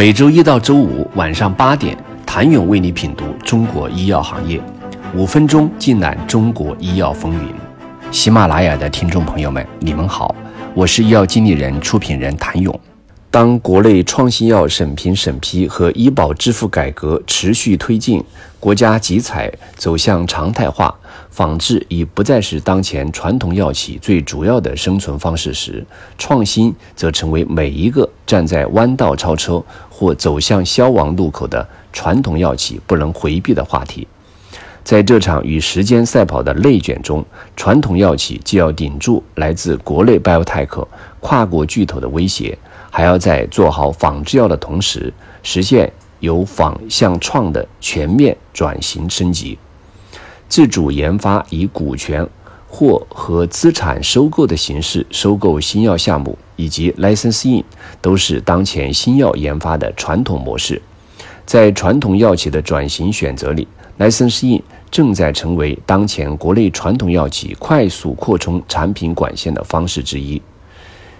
每周一到周五晚上八点，谭勇为你品读中国医药行业，五分钟尽览中国医药风云。喜马拉雅的听众朋友们，你们好，我是医药经理人、出品人谭勇。当国内创新药审评审批和医保支付改革持续推进，国家集采走向常态化，仿制已不再是当前传统药企最主要的生存方式时，创新则成为每一个站在弯道超车或走向消亡路口的传统药企不能回避的话题。在这场与时间赛跑的内卷中，传统药企既要顶住来自国内 biotech 跨国巨头的威胁。还要在做好仿制药的同时，实现由仿向创的全面转型升级。自主研发以股权或和资产收购的形式收购新药项目，以及 license in 都是当前新药研发的传统模式。在传统药企的转型选择里，license in 正在成为当前国内传统药企快速扩充产品管线的方式之一。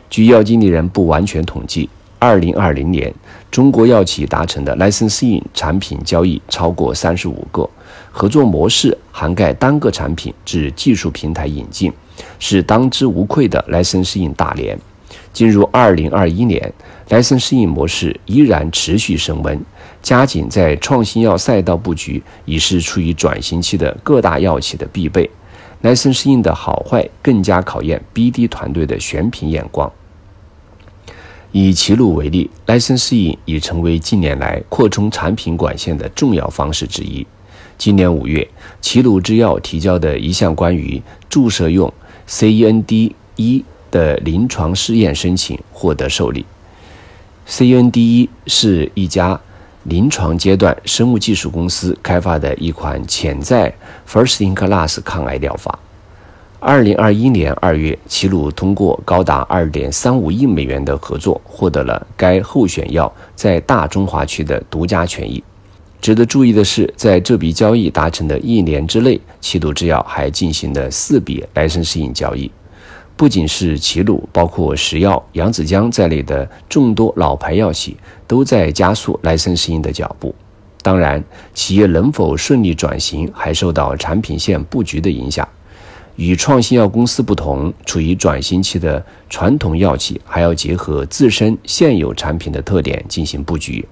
据药经理人不完全统计，二零二零年中国药企达成的 licensing 产品交易超过三十五个，合作模式涵盖单个产品至技术平台引进，是当之无愧的 licensing 大连。进入二零二一年，licensing 模式依然持续升温，加紧在创新药赛道布局已是处于转型期的各大药企的必备。licensing 的好坏更加考验 BD 团队的选品眼光。以齐鲁为例，licensing 已成为近年来扩充产品管线的重要方式之一。今年五月，齐鲁制药提交的一项关于注射用 CEND-1 的临床试验申请获得受理。CEND-1 是一家临床阶段生物技术公司开发的一款潜在 first-in-class 抗癌疗法。二零二一年二月，齐鲁通过高达二点三五亿美元的合作，获得了该候选药在大中华区的独家权益。值得注意的是，在这笔交易达成的一年之内，齐鲁制药还进行了四笔来生适应交易。不仅是齐鲁，包括石药、扬子江在内的众多老牌药企都在加速来生适应的脚步。当然，企业能否顺利转型，还受到产品线布局的影响。与创新药公司不同，处于转型期的传统药企还要结合自身现有产品的特点进行布局。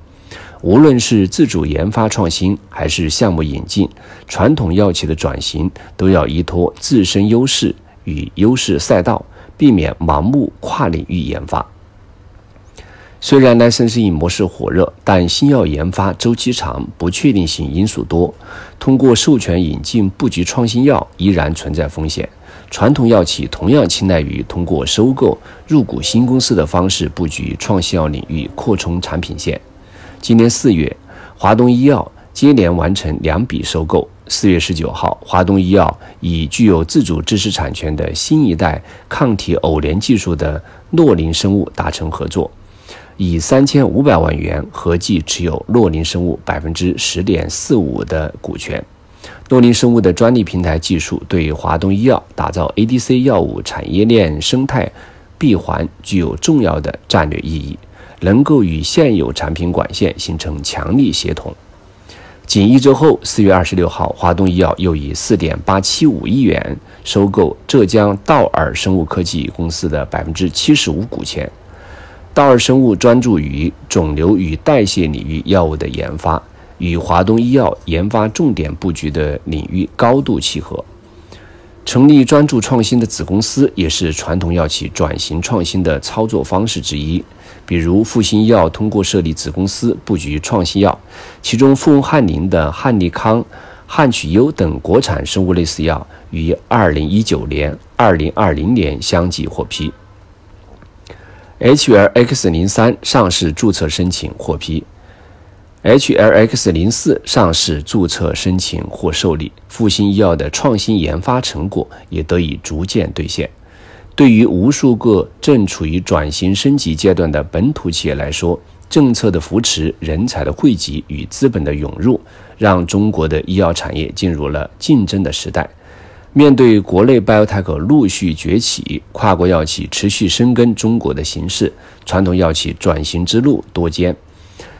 无论是自主研发创新，还是项目引进，传统药企的转型都要依托自身优势与优势赛道，避免盲目跨领域研发。虽然 licensing 模式火热，但新药研发周期长，不确定性因素多。通过授权引进布局创新药，依然存在风险。传统药企同样青睐于通过收购、入股新公司的方式布局创新药领域，扩充产品线。今年四月，华东医药接连完成两笔收购。四月十九号，华东医药以具有自主知识产权的新一代抗体偶联技术的诺林生物达成合作。以三千五百万元合计持有诺林生物百分之十点四五的股权。诺林生物的专利平台技术对华东医药打造 ADC 药物产业链生态闭环具有重要的战略意义，能够与现有产品管线形成强力协同。仅一周后，四月二十六号，华东医药又以四点八七五亿元收购浙江道尔生物科技公司的百分之七十五股权。大二生物专注于肿瘤与代谢领域药物的研发，与华东医药研发重点布局的领域高度契合。成立专注创新的子公司，也是传统药企转型创新的操作方式之一。比如复星医药通过设立子公司布局创新药，其中富翁翰林的汉利康、汉曲优等国产生物类似药，于二零一九年、二零二零年相继获批。HLX 零三上市注册申请获批，HLX 零四上市注册申请获受理。复星医药的创新研发成果也得以逐渐兑现。对于无数个正处于转型升级阶段的本土企业来说，政策的扶持、人才的汇集与资本的涌入，让中国的医药产业进入了竞争的时代。面对国内 biotech 陆续崛起，跨国药企持续深耕中国的形势，传统药企转型之路多艰。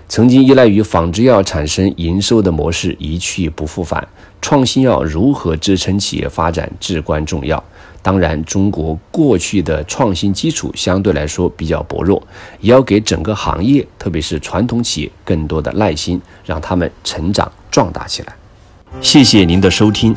曾经依赖于仿制药产生营收的模式一去不复返，创新药如何支撑企业发展至关重要。当然，中国过去的创新基础相对来说比较薄弱，也要给整个行业，特别是传统企业更多的耐心，让他们成长壮大起来。谢谢您的收听。